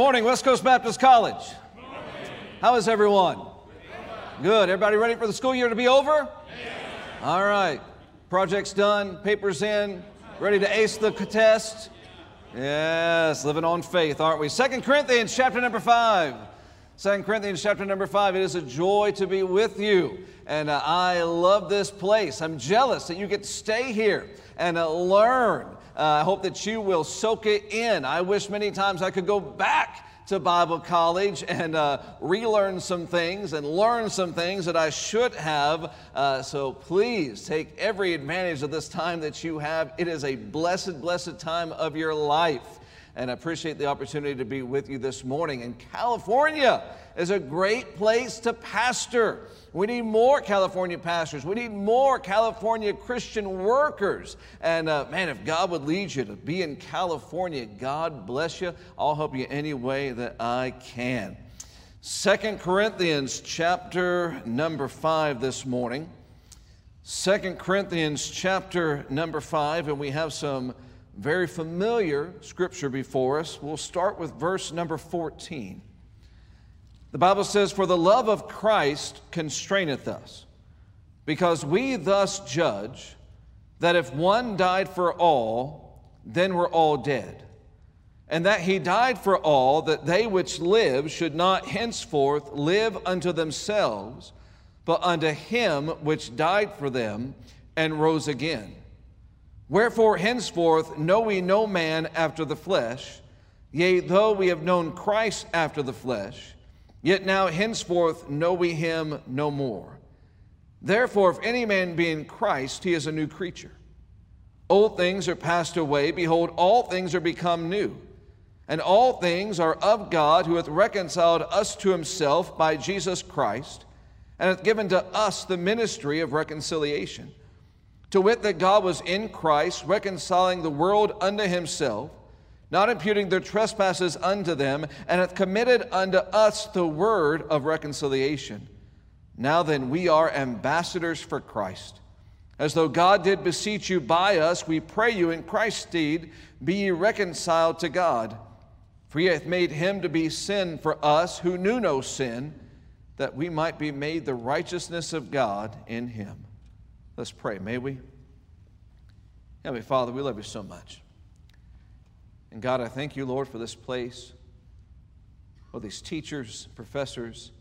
morning, West Coast Baptist College. How is everyone? Good. Everybody ready for the school year to be over? All right. Projects done, papers in, ready to ace the test. Yes, living on faith, aren't we? Second Corinthians chapter number 5. Second Corinthians chapter number 5. It is a joy to be with you. And uh, I love this place. I'm jealous that you get to stay here and uh, learn. Uh, I hope that you will soak it in. I wish many times I could go back to Bible college and uh, relearn some things and learn some things that I should have. Uh, so please take every advantage of this time that you have. It is a blessed, blessed time of your life. And I appreciate the opportunity to be with you this morning. And California is a great place to pastor. We need more California pastors. We need more California Christian workers. And uh, man, if God would lead you to be in California, God bless you. I'll help you any way that I can. Second Corinthians chapter number 5 this morning. Second Corinthians chapter number 5, and we have some very familiar scripture before us. We'll start with verse number 14. The Bible says, For the love of Christ constraineth us, because we thus judge that if one died for all, then we're all dead. And that he died for all, that they which live should not henceforth live unto themselves, but unto him which died for them and rose again. Wherefore, henceforth know we no man after the flesh, yea, though we have known Christ after the flesh, Yet now henceforth know we him no more. Therefore, if any man be in Christ, he is a new creature. Old things are passed away. Behold, all things are become new. And all things are of God, who hath reconciled us to himself by Jesus Christ, and hath given to us the ministry of reconciliation. To wit, that God was in Christ, reconciling the world unto himself not imputing their trespasses unto them, and hath committed unto us the word of reconciliation. Now then, we are ambassadors for Christ. As though God did beseech you by us, we pray you in Christ's stead, be ye reconciled to God. For he hath made him to be sin for us who knew no sin, that we might be made the righteousness of God in him. Let's pray, may we? Heavenly Father, we love you so much. And God, I thank you, Lord, for this place, for these teachers, professors,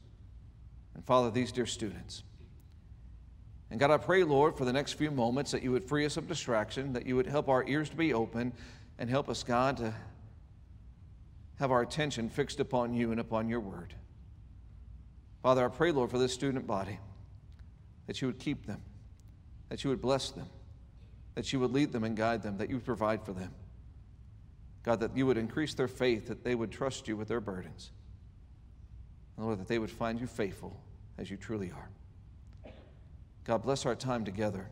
and Father, these dear students. And God, I pray, Lord, for the next few moments that you would free us of distraction, that you would help our ears to be open, and help us, God, to have our attention fixed upon you and upon your word. Father, I pray, Lord, for this student body, that you would keep them, that you would bless them, that you would lead them and guide them, that you would provide for them. God, that you would increase their faith, that they would trust you with their burdens. And Lord, that they would find you faithful as you truly are. God, bless our time together.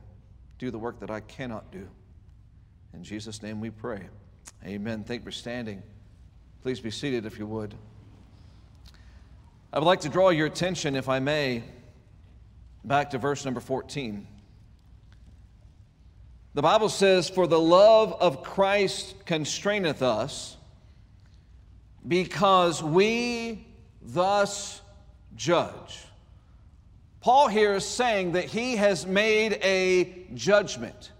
Do the work that I cannot do. In Jesus' name we pray. Amen. Thank you for standing. Please be seated if you would. I would like to draw your attention, if I may, back to verse number 14. The Bible says, For the love of Christ constraineth us, because we thus judge. Paul here is saying that he has made a judgment.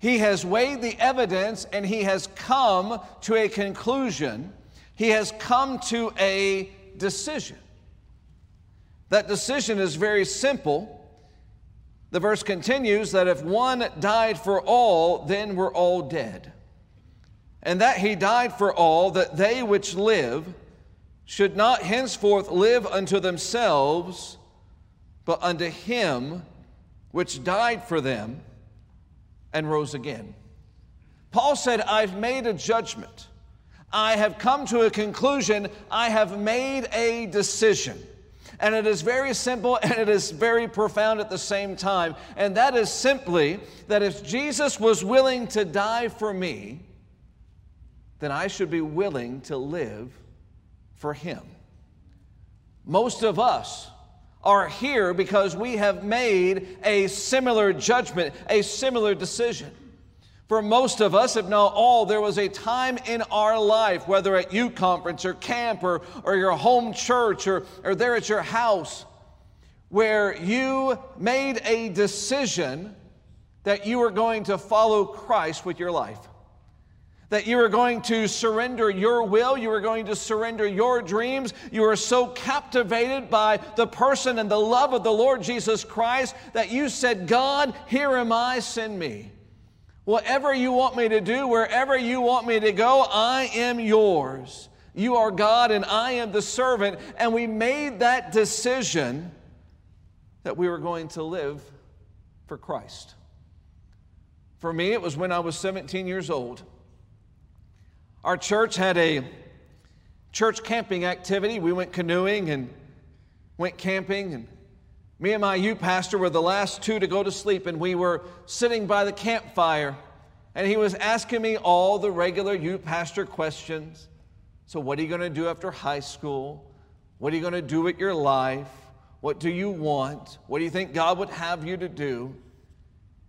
He has weighed the evidence and he has come to a conclusion. He has come to a decision. That decision is very simple. The verse continues that if one died for all, then we're all dead. And that he died for all, that they which live should not henceforth live unto themselves, but unto him which died for them and rose again. Paul said, I've made a judgment. I have come to a conclusion. I have made a decision. And it is very simple and it is very profound at the same time. And that is simply that if Jesus was willing to die for me, then I should be willing to live for him. Most of us are here because we have made a similar judgment, a similar decision. For most of us, if not all, there was a time in our life, whether at youth conference or camp or, or your home church or, or there at your house, where you made a decision that you were going to follow Christ with your life. That you were going to surrender your will, you were going to surrender your dreams. You were so captivated by the person and the love of the Lord Jesus Christ that you said, God, here am I, send me. Whatever you want me to do, wherever you want me to go, I am yours. You are God and I am the servant. And we made that decision that we were going to live for Christ. For me, it was when I was 17 years old. Our church had a church camping activity. We went canoeing and went camping and me and my youth pastor were the last two to go to sleep, and we were sitting by the campfire, and he was asking me all the regular youth pastor questions. So, what are you going to do after high school? What are you going to do with your life? What do you want? What do you think God would have you to do?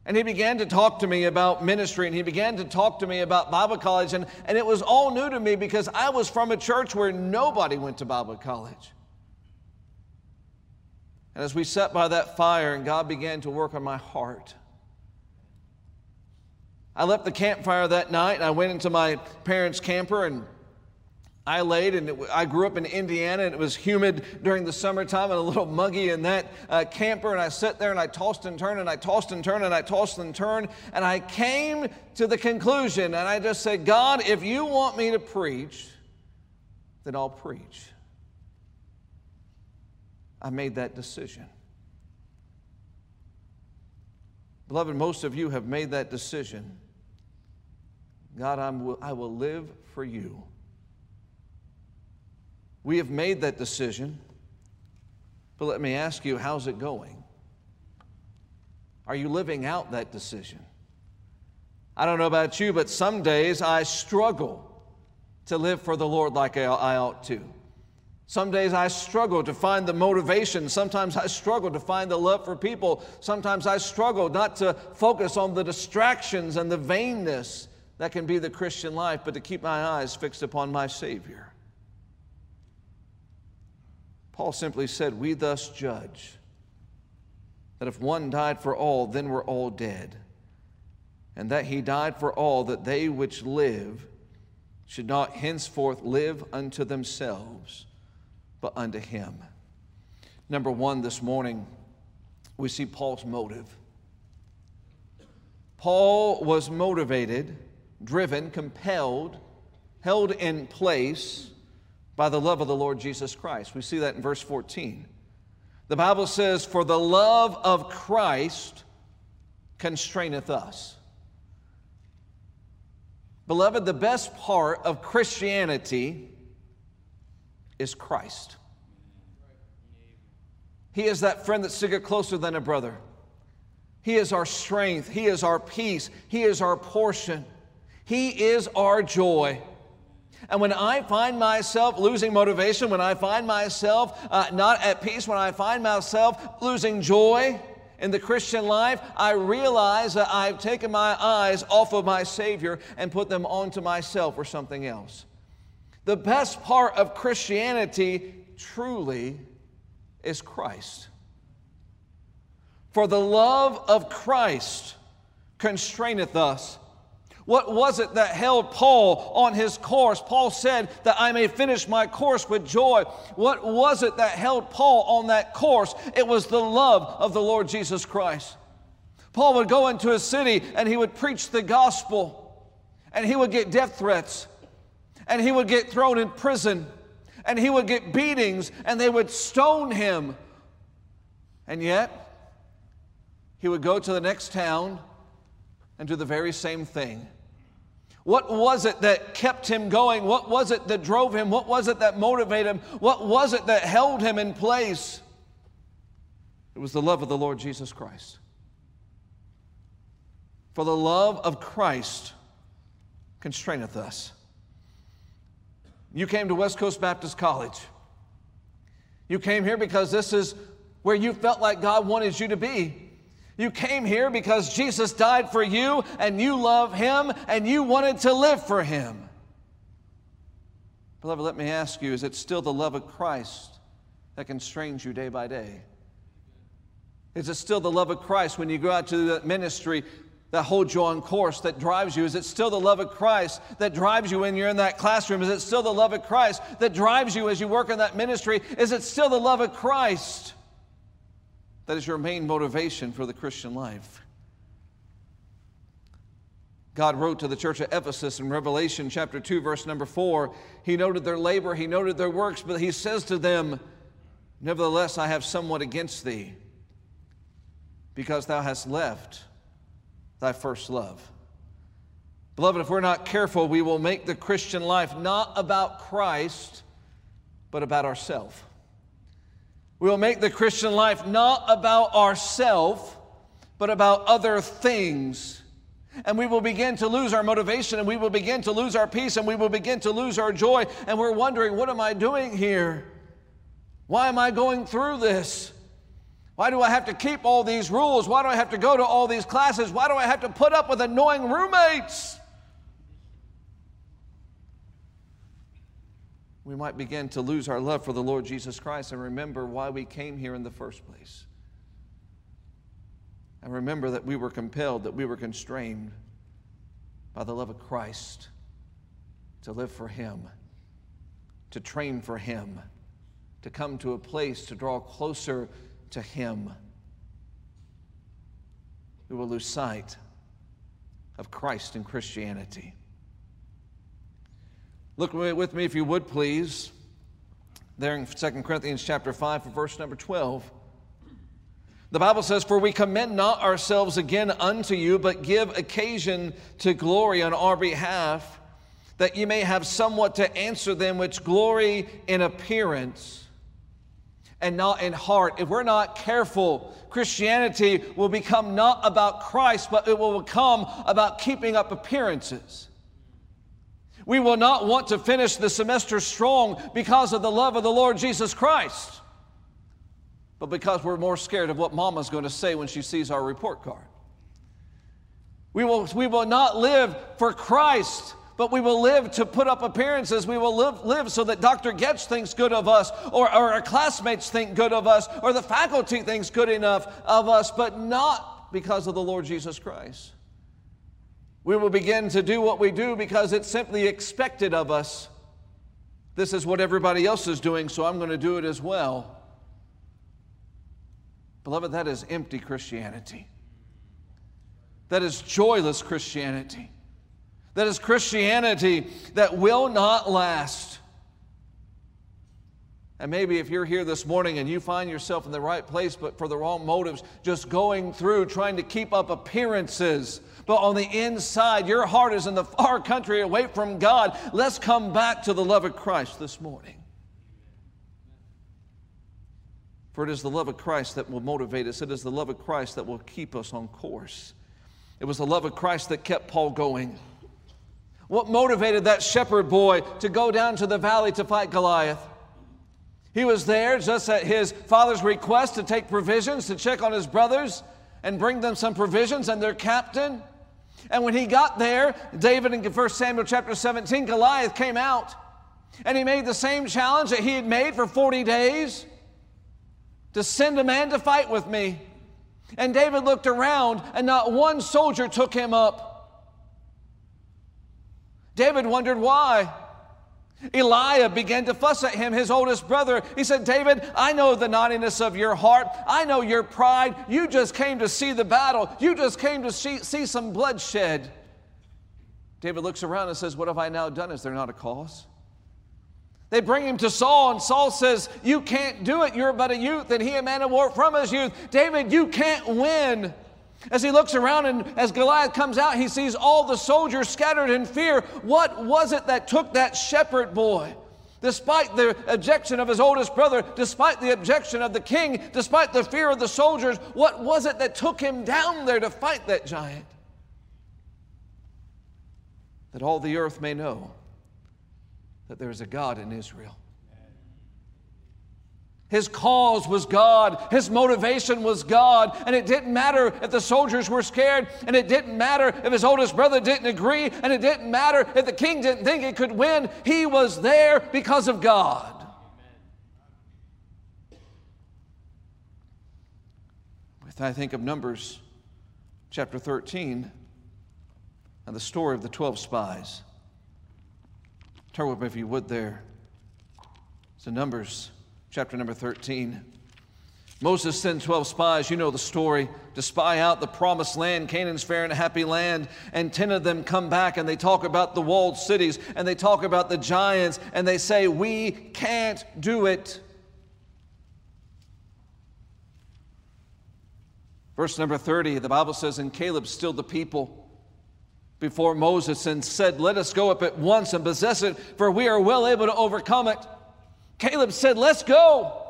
And he began to talk to me about ministry and he began to talk to me about Bible college. And, and it was all new to me because I was from a church where nobody went to Bible college. And as we sat by that fire and God began to work on my heart, I left the campfire that night and I went into my parents' camper and I laid, and it, I grew up in Indiana, and it was humid during the summertime and a little muggy in that uh, camper. And I sat there and I tossed and turned, and I tossed and turned, and I tossed and turned. And I came to the conclusion, and I just said, God, if you want me to preach, then I'll preach. I made that decision. Beloved, most of you have made that decision. God, I'm, I will live for you. We have made that decision, but let me ask you, how's it going? Are you living out that decision? I don't know about you, but some days I struggle to live for the Lord like I, I ought to. Some days I struggle to find the motivation. Sometimes I struggle to find the love for people. Sometimes I struggle not to focus on the distractions and the vainness that can be the Christian life, but to keep my eyes fixed upon my Savior. Paul simply said, We thus judge that if one died for all, then we're all dead, and that he died for all, that they which live should not henceforth live unto themselves, but unto him. Number one, this morning, we see Paul's motive. Paul was motivated, driven, compelled, held in place by the love of the Lord Jesus Christ. We see that in verse 14. The Bible says, For the love of Christ constraineth us. Beloved, the best part of Christianity is Christ. He is that friend that sticketh closer than a brother. He is our strength. He is our peace. He is our portion. He is our joy. And when I find myself losing motivation, when I find myself uh, not at peace, when I find myself losing joy in the Christian life, I realize that I've taken my eyes off of my Savior and put them onto myself or something else. The best part of Christianity truly is Christ. For the love of Christ constraineth us what was it that held Paul on his course? Paul said that I may finish my course with joy. What was it that held Paul on that course? It was the love of the Lord Jesus Christ. Paul would go into a city and he would preach the gospel, and he would get death threats, and he would get thrown in prison, and he would get beatings, and they would stone him. And yet, he would go to the next town and do the very same thing. What was it that kept him going? What was it that drove him? What was it that motivated him? What was it that held him in place? It was the love of the Lord Jesus Christ. For the love of Christ constraineth us. You came to West Coast Baptist College. You came here because this is where you felt like God wanted you to be. You came here because Jesus died for you and you love him and you wanted to live for him. Beloved, let me ask you is it still the love of Christ that constrains you day by day? Is it still the love of Christ when you go out to the ministry that holds you on course, that drives you? Is it still the love of Christ that drives you when you're in that classroom? Is it still the love of Christ that drives you as you work in that ministry? Is it still the love of Christ that is your main motivation for the Christian life? God wrote to the church of Ephesus in Revelation chapter 2, verse number 4. He noted their labor, he noted their works, but he says to them, Nevertheless, I have somewhat against thee, because thou hast left thy first love. Beloved, if we're not careful, we will make the Christian life not about Christ, but about ourselves. We will make the Christian life not about ourselves, but about other things and we will begin to lose our motivation and we will begin to lose our peace and we will begin to lose our joy. And we're wondering, what am I doing here? Why am I going through this? Why do I have to keep all these rules? Why do I have to go to all these classes? Why do I have to put up with annoying roommates? We might begin to lose our love for the Lord Jesus Christ and remember why we came here in the first place. And remember that we were compelled, that we were constrained by the love of Christ to live for Him, to train for Him, to come to a place to draw closer to Him. We will lose sight of Christ and Christianity. Look with me, if you would, please, there in 2 Corinthians chapter 5, verse number 12. The Bible says, For we commend not ourselves again unto you, but give occasion to glory on our behalf, that ye may have somewhat to answer them which glory in appearance and not in heart. If we're not careful, Christianity will become not about Christ, but it will become about keeping up appearances. We will not want to finish the semester strong because of the love of the Lord Jesus Christ but because we're more scared of what mama's going to say when she sees our report card. We will, we will not live for Christ, but we will live to put up appearances. We will live, live so that Dr. Getz thinks good of us, or, or our classmates think good of us, or the faculty thinks good enough of us, but not because of the Lord Jesus Christ. We will begin to do what we do because it's simply expected of us. This is what everybody else is doing, so I'm going to do it as well. Beloved, that is empty Christianity. That is joyless Christianity. That is Christianity that will not last. And maybe if you're here this morning and you find yourself in the right place, but for the wrong motives, just going through trying to keep up appearances, but on the inside, your heart is in the far country away from God, let's come back to the love of Christ this morning. For it is the love of Christ that will motivate us, it is the love of Christ that will keep us on course. It was the love of Christ that kept Paul going. What motivated that shepherd boy to go down to the valley to fight Goliath? He was there just at his father's request to take provisions, to check on his brothers and bring them some provisions and their captain. And when he got there, David in 1 Samuel chapter 17, Goliath came out and he made the same challenge that he had made for 40 days to send a man to fight with me. And David looked around, and not one soldier took him up. David wondered why. Eliab began to fuss at him, his oldest brother. He said, David, I know the naughtiness of your heart. I know your pride. You just came to see the battle. You just came to see, see some bloodshed. David looks around and says, What have I now done? Is there not a cause? They bring him to Saul, and Saul says, You can't do it. You're but a youth, and he a man of war from his youth. David, you can't win. As he looks around and as Goliath comes out, he sees all the soldiers scattered in fear. What was it that took that shepherd boy? Despite the objection of his oldest brother, despite the objection of the king, despite the fear of the soldiers, what was it that took him down there to fight that giant? That all the earth may know that there is a God in Israel. His cause was God. His motivation was God. And it didn't matter if the soldiers were scared, and it didn't matter if his oldest brother didn't agree, and it didn't matter if the king didn't think it could win. He was there because of God. With I think of Numbers chapter 13 and the story of the 12 spies. Turn with me if you would there. In Numbers chapter number 13. Moses sent 12 spies, you know the story, to spy out the promised land, Canaan's fair and happy land. And 10 of them come back and they talk about the walled cities and they talk about the giants and they say, We can't do it. Verse number 30, the Bible says, And Caleb stilled the people before Moses and said, Let us go up at once and possess it, for we are well able to overcome it. Caleb said, Let's go.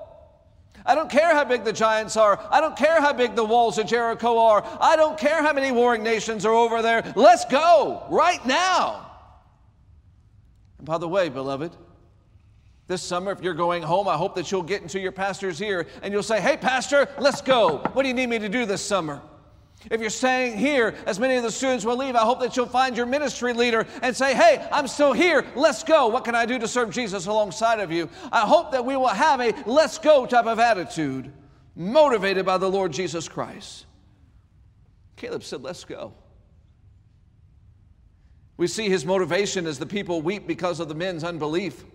I don't care how big the giants are. I don't care how big the walls of Jericho are. I don't care how many warring nations are over there. Let's go right now. And by the way, beloved, this summer, if you're going home, I hope that you'll get into your pastor's ear and you'll say, Hey, Pastor, let's go. What do you need me to do this summer? If you're staying here, as many of the students will leave, I hope that you'll find your ministry leader and say, Hey, I'm still here. Let's go. What can I do to serve Jesus alongside of you? I hope that we will have a let's go type of attitude, motivated by the Lord Jesus Christ. Caleb said, Let's go. We see his motivation as the people weep because of the men's unbelief.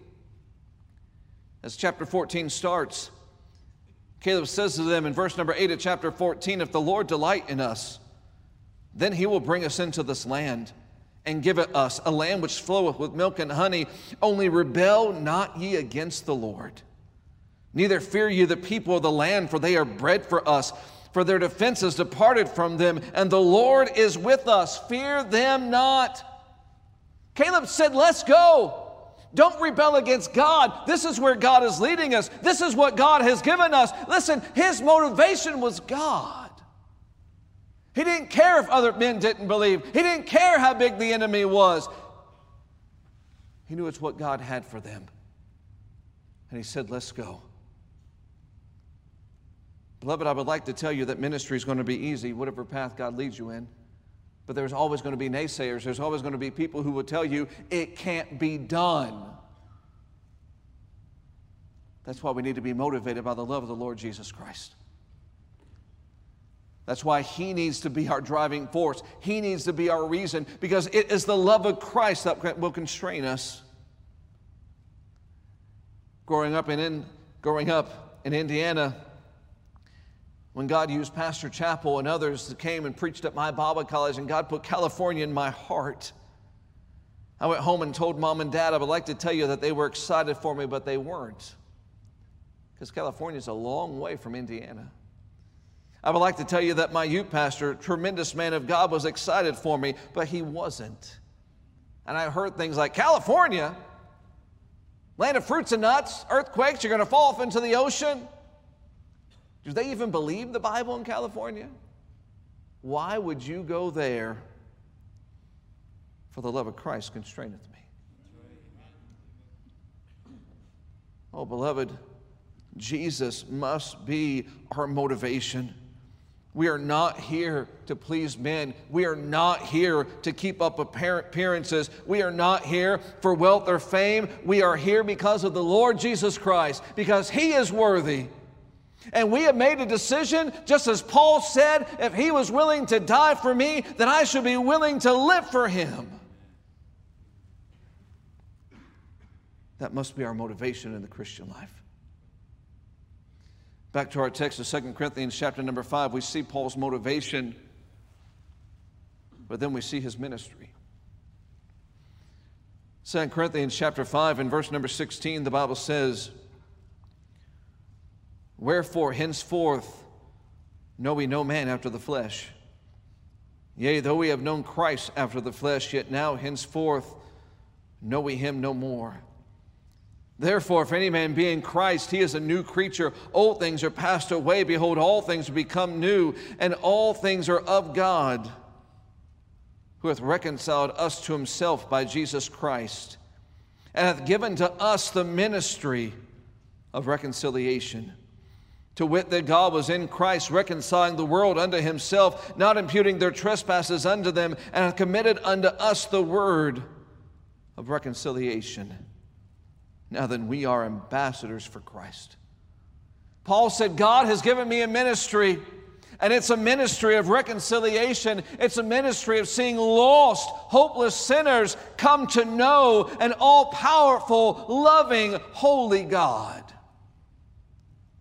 As chapter 14 starts, Caleb says to them in verse number 8 of chapter 14 If the Lord delight in us, then he will bring us into this land and give it us, a land which floweth with milk and honey. Only rebel not ye against the Lord. Neither fear ye the people of the land, for they are bread for us. For their defense is departed from them, and the Lord is with us. Fear them not. Caleb said, Let's go. Don't rebel against God. This is where God is leading us. This is what God has given us. Listen, his motivation was God. He didn't care if other men didn't believe, he didn't care how big the enemy was. He knew it's what God had for them. And he said, Let's go. Beloved, I would like to tell you that ministry is going to be easy, whatever path God leads you in. But there's always going to be naysayers. There's always going to be people who will tell you it can't be done. That's why we need to be motivated by the love of the Lord Jesus Christ. That's why He needs to be our driving force. He needs to be our reason because it is the love of Christ that will constrain us. Growing up in, in growing up in Indiana, when God used Pastor Chappell and others that came and preached at my Bible college, and God put California in my heart. I went home and told mom and dad I would like to tell you that they were excited for me, but they weren't. Because California is a long way from Indiana. I would like to tell you that my youth pastor, tremendous man of God, was excited for me, but he wasn't. And I heard things like California, land of fruits and nuts, earthquakes, you're going to fall off into the ocean. Do they even believe the Bible in California? Why would you go there? For the love of Christ constraineth me. Oh, beloved, Jesus must be our motivation. We are not here to please men. We are not here to keep up appearances. We are not here for wealth or fame. We are here because of the Lord Jesus Christ, because He is worthy. And we have made a decision, just as Paul said, if he was willing to die for me, then I should be willing to live for him. That must be our motivation in the Christian life. Back to our text of 2 Corinthians chapter number 5, we see Paul's motivation, but then we see his ministry. 2 Corinthians chapter 5 and verse number 16, the Bible says, Wherefore, henceforth, know we no man after the flesh. Yea, though we have known Christ after the flesh, yet now henceforth know we him no more. Therefore, if any man be in Christ, he is a new creature. Old things are passed away. Behold, all things are become new, and all things are of God, who hath reconciled us to himself by Jesus Christ, and hath given to us the ministry of reconciliation. To wit, that God was in Christ reconciling the world unto himself, not imputing their trespasses unto them, and hath committed unto us the word of reconciliation. Now then, we are ambassadors for Christ. Paul said, God has given me a ministry, and it's a ministry of reconciliation. It's a ministry of seeing lost, hopeless sinners come to know an all powerful, loving, holy God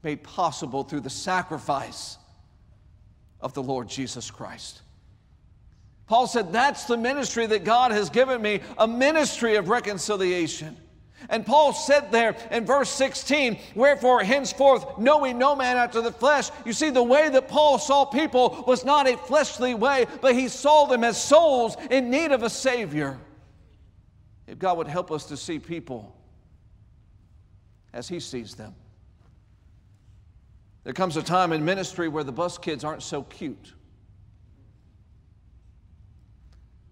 made possible through the sacrifice of the Lord Jesus Christ. Paul said, That's the ministry that God has given me, a ministry of reconciliation. And Paul said there in verse 16, Wherefore henceforth knowing no man after the flesh. You see, the way that Paul saw people was not a fleshly way, but he saw them as souls in need of a Savior. If God would help us to see people as he sees them. There comes a time in ministry where the bus kids aren't so cute.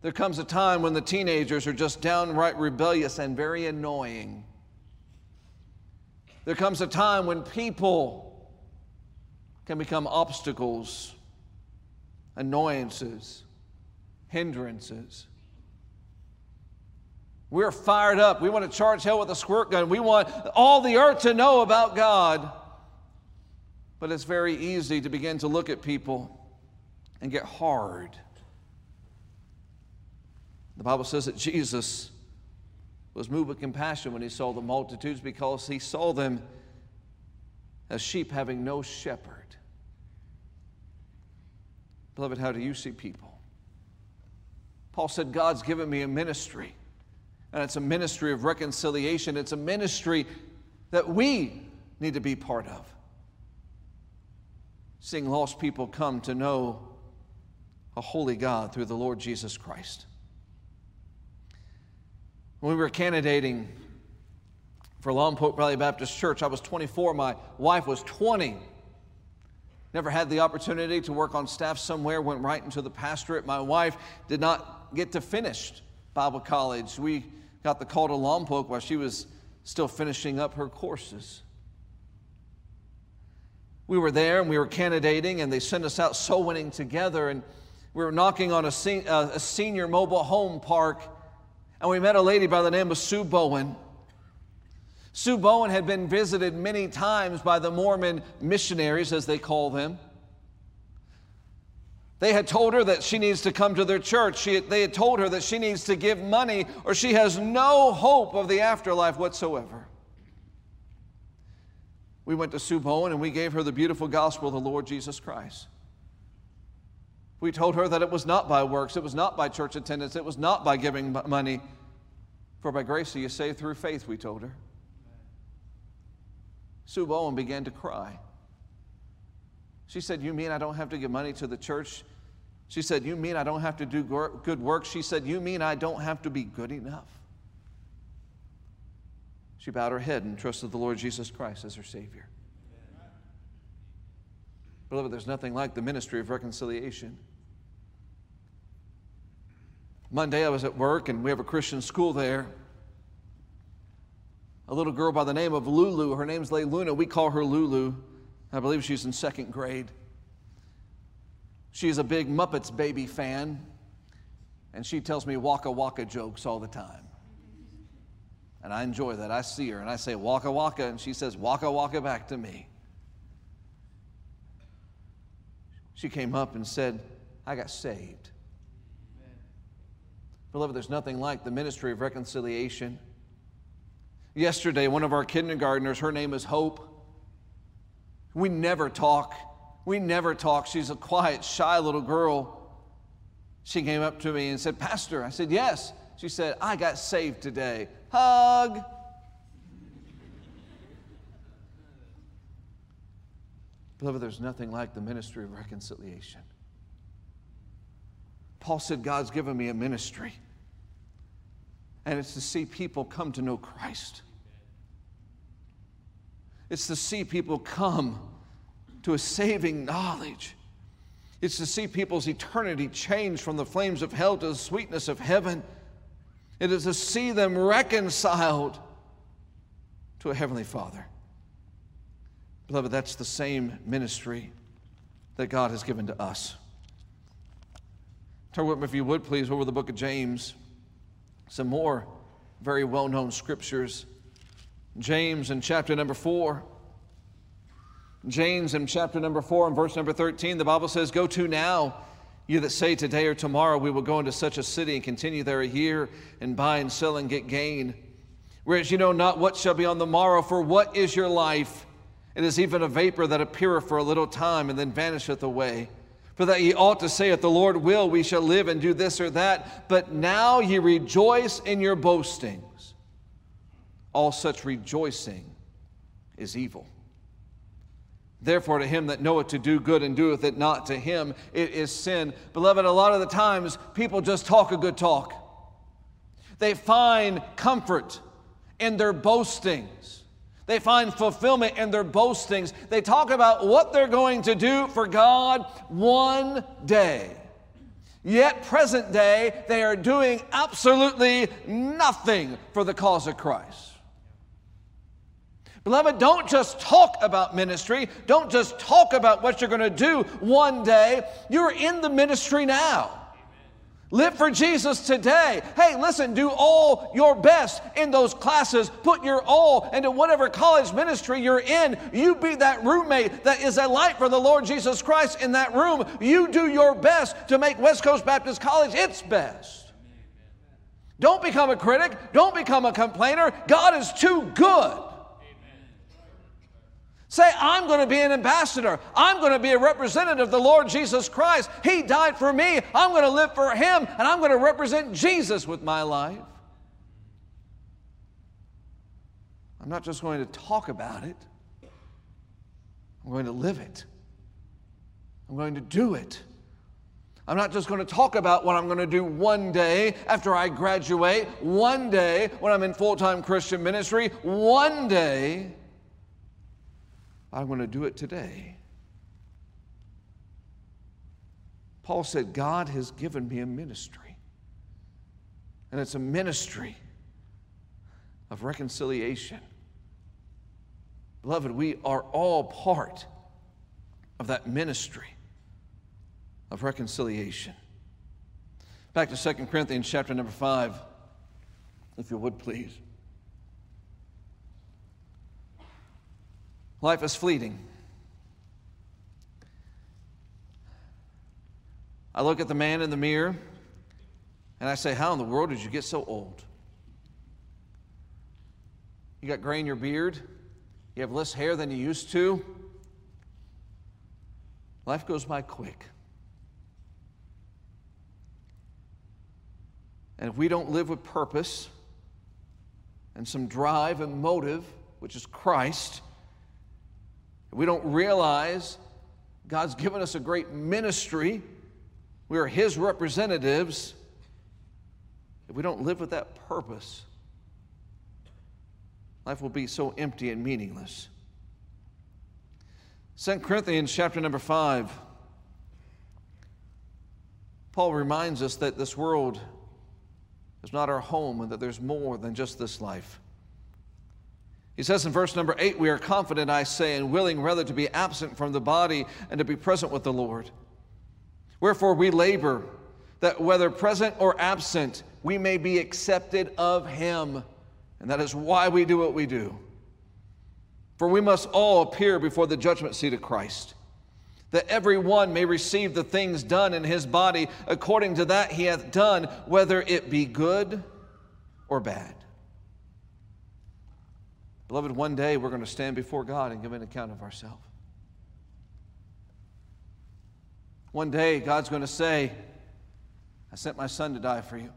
There comes a time when the teenagers are just downright rebellious and very annoying. There comes a time when people can become obstacles, annoyances, hindrances. We're fired up. We want to charge hell with a squirt gun. We want all the earth to know about God. But it's very easy to begin to look at people and get hard. The Bible says that Jesus was moved with compassion when he saw the multitudes because he saw them as sheep having no shepherd. Beloved, how do you see people? Paul said, God's given me a ministry, and it's a ministry of reconciliation. It's a ministry that we need to be part of seeing lost people come to know a holy God through the Lord Jesus Christ. When we were candidating for Lompoc Valley Baptist Church, I was 24, my wife was 20. Never had the opportunity to work on staff somewhere, went right into the pastorate. My wife did not get to finish Bible college. We got the call to Lompoc while she was still finishing up her courses we were there and we were candidating, and they sent us out soul winning together. And we were knocking on a, uh, a senior mobile home park, and we met a lady by the name of Sue Bowen. Sue Bowen had been visited many times by the Mormon missionaries, as they call them. They had told her that she needs to come to their church. She, they had told her that she needs to give money or she has no hope of the afterlife whatsoever we went to Sue Bowen and we gave her the beautiful gospel of the Lord Jesus Christ. We told her that it was not by works, it was not by church attendance, it was not by giving money, for by grace are you saved through faith, we told her. Sue Bowen began to cry. She said, You mean I don't have to give money to the church? She said, You mean I don't have to do good work? She said, You mean I don't have to be good enough? She bowed her head and trusted the Lord Jesus Christ as her Savior. Beloved, there's nothing like the ministry of reconciliation. Monday, I was at work, and we have a Christian school there. A little girl by the name of Lulu, her name's Luna. We call her Lulu. I believe she's in second grade. She's a big Muppets baby fan, and she tells me waka waka jokes all the time. And I enjoy that. I see her and I say, Waka Waka, and she says, Waka Waka back to me. She came up and said, I got saved. Amen. Beloved, there's nothing like the ministry of reconciliation. Yesterday, one of our kindergartners, her name is Hope. We never talk. We never talk. She's a quiet, shy little girl. She came up to me and said, Pastor, I said, Yes. She said, I got saved today. Hug. Beloved, there's nothing like the ministry of reconciliation. Paul said, God's given me a ministry, and it's to see people come to know Christ. It's to see people come to a saving knowledge. It's to see people's eternity change from the flames of hell to the sweetness of heaven. It is to see them reconciled to a Heavenly Father. Beloved, that's the same ministry that God has given to us. Turn with me, if you would, please, over the book of James. Some more very well known scriptures. James in chapter number four. James in chapter number four and verse number 13, the Bible says, Go to now, you that say today or tomorrow we will go into such a city and continue there a year and buy and sell and get gain. Whereas you know not what shall be on the morrow, for what is your life? It is even a vapor that appeareth for a little time and then vanisheth away. For that ye ought to say, If the Lord will, we shall live and do this or that. But now ye rejoice in your boastings. All such rejoicing is evil. Therefore, to him that knoweth to do good and doeth it not, to him it is sin. Beloved, a lot of the times people just talk a good talk. They find comfort in their boastings. They find fulfillment in their boastings. They talk about what they're going to do for God one day. Yet, present day, they are doing absolutely nothing for the cause of Christ. Beloved, don't just talk about ministry. Don't just talk about what you're going to do one day. You're in the ministry now. Live for Jesus today. Hey, listen, do all your best in those classes. Put your all into whatever college ministry you're in. You be that roommate that is a light for the Lord Jesus Christ in that room. You do your best to make West Coast Baptist College its best. Don't become a critic. Don't become a complainer. God is too good. Say, I'm going to be an ambassador. I'm going to be a representative of the Lord Jesus Christ. He died for me. I'm going to live for Him, and I'm going to represent Jesus with my life. I'm not just going to talk about it, I'm going to live it. I'm going to do it. I'm not just going to talk about what I'm going to do one day after I graduate, one day when I'm in full time Christian ministry, one day I want to do it today. Paul said, God has given me a ministry. And it's a ministry of reconciliation. Beloved, we are all part of that ministry of reconciliation. Back to 2 Corinthians chapter number 5, if you would please. Life is fleeting. I look at the man in the mirror and I say, How in the world did you get so old? You got gray in your beard, you have less hair than you used to. Life goes by quick. And if we don't live with purpose and some drive and motive, which is Christ, we don't realize God's given us a great ministry, we are His representatives. If we don't live with that purpose, life will be so empty and meaningless. 2 Corinthians chapter number 5, Paul reminds us that this world is not our home and that there's more than just this life. He says in verse number eight, We are confident, I say, and willing rather to be absent from the body and to be present with the Lord. Wherefore we labor that whether present or absent, we may be accepted of Him. And that is why we do what we do. For we must all appear before the judgment seat of Christ, that every one may receive the things done in his body according to that he hath done, whether it be good or bad. Beloved, one day we're going to stand before God and give an account of ourselves. One day God's going to say, I sent my son to die for you.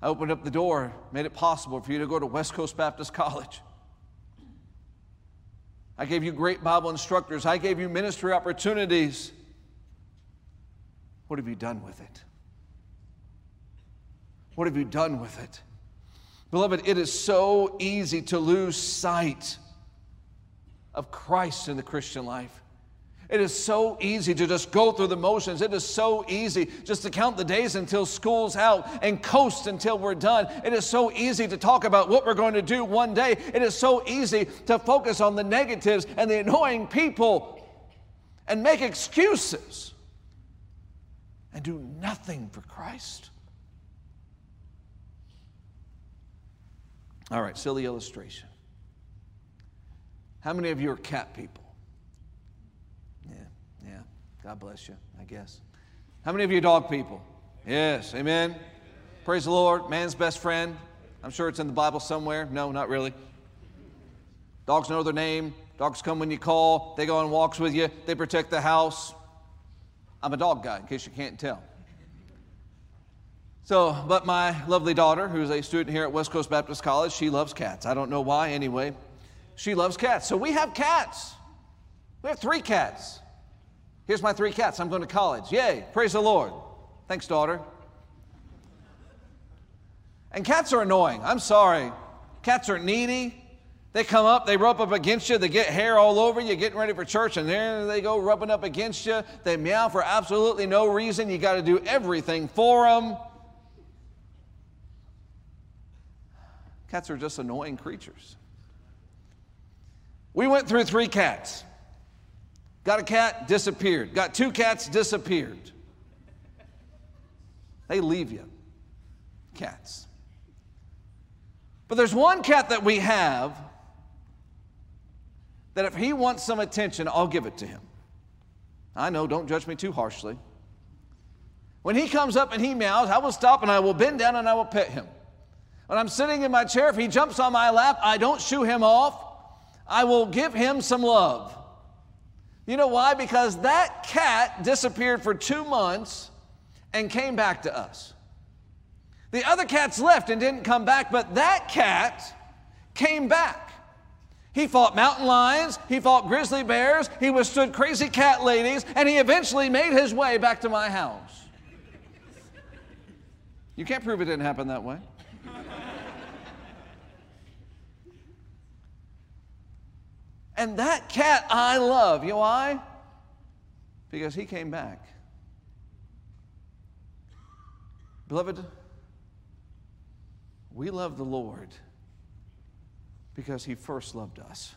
I opened up the door, made it possible for you to go to West Coast Baptist College. I gave you great Bible instructors. I gave you ministry opportunities. What have you done with it? What have you done with it? Beloved, it is so easy to lose sight of Christ in the Christian life. It is so easy to just go through the motions. It is so easy just to count the days until school's out and coast until we're done. It is so easy to talk about what we're going to do one day. It is so easy to focus on the negatives and the annoying people and make excuses and do nothing for Christ. All right, silly illustration. How many of you are cat people? Yeah, yeah. God bless you, I guess. How many of you dog people? Yes, amen. Praise the Lord. Man's best friend. I'm sure it's in the Bible somewhere. No, not really. Dogs know their name. Dogs come when you call. They go on walks with you. They protect the house. I'm a dog guy, in case you can't tell. So, but my lovely daughter, who's a student here at West Coast Baptist College, she loves cats. I don't know why, anyway. She loves cats. So we have cats. We have three cats. Here's my three cats. I'm going to college. Yay. Praise the Lord. Thanks, daughter. And cats are annoying. I'm sorry. Cats are needy. They come up, they rub up against you, they get hair all over you, getting ready for church, and there they go rubbing up against you. They meow for absolutely no reason. You got to do everything for them. Cats are just annoying creatures. We went through three cats. Got a cat, disappeared. Got two cats, disappeared. They leave you. Cats. But there's one cat that we have that if he wants some attention, I'll give it to him. I know, don't judge me too harshly. When he comes up and he meows, I will stop and I will bend down and I will pet him. When I'm sitting in my chair, if he jumps on my lap, I don't shoo him off. I will give him some love. You know why? Because that cat disappeared for two months and came back to us. The other cats left and didn't come back, but that cat came back. He fought mountain lions, he fought grizzly bears, he withstood crazy cat ladies, and he eventually made his way back to my house. You can't prove it didn't happen that way. And that cat I love. You know why? Because he came back. Beloved, we love the Lord because he first loved us.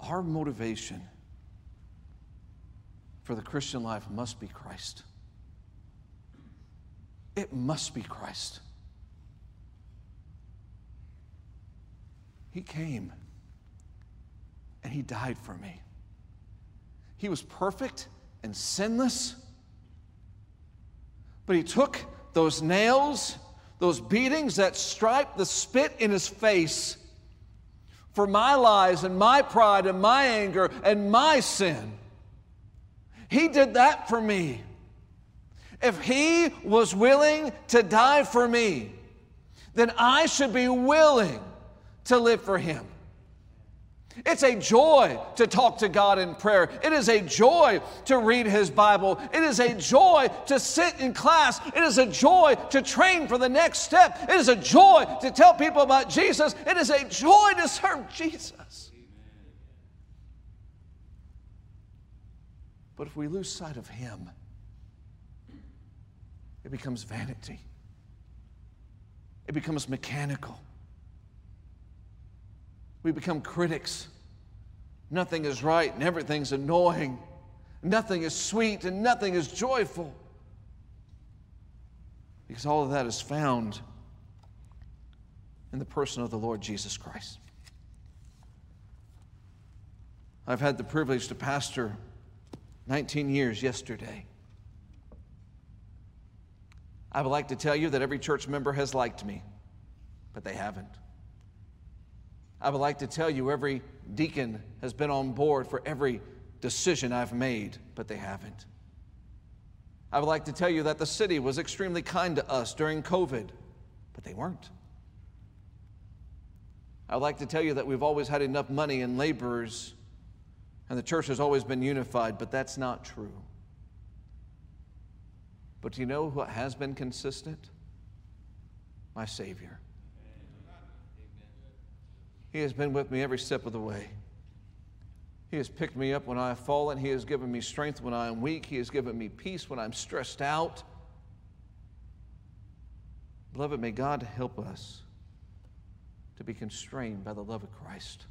Our motivation for the Christian life must be Christ. It must be Christ. He came and He died for me. He was perfect and sinless, but He took those nails, those beatings, that stripe, the spit in His face for my lies and my pride and my anger and my sin. He did that for me. If He was willing to die for me, then I should be willing to live for Him. It's a joy to talk to God in prayer. It is a joy to read His Bible. It is a joy to sit in class. It is a joy to train for the next step. It is a joy to tell people about Jesus. It is a joy to serve Jesus. But if we lose sight of Him, it becomes vanity, it becomes mechanical. We become critics. Nothing is right and everything's annoying. Nothing is sweet and nothing is joyful. Because all of that is found in the person of the Lord Jesus Christ. I've had the privilege to pastor 19 years yesterday. I would like to tell you that every church member has liked me, but they haven't. I would like to tell you every deacon has been on board for every decision I've made, but they haven't. I would like to tell you that the city was extremely kind to us during COVID, but they weren't. I would like to tell you that we've always had enough money and laborers, and the church has always been unified, but that's not true. But do you know what has been consistent? My Savior. He has been with me every step of the way. He has picked me up when I have fallen. He has given me strength when I am weak. He has given me peace when I'm stressed out. Beloved, may God help us to be constrained by the love of Christ.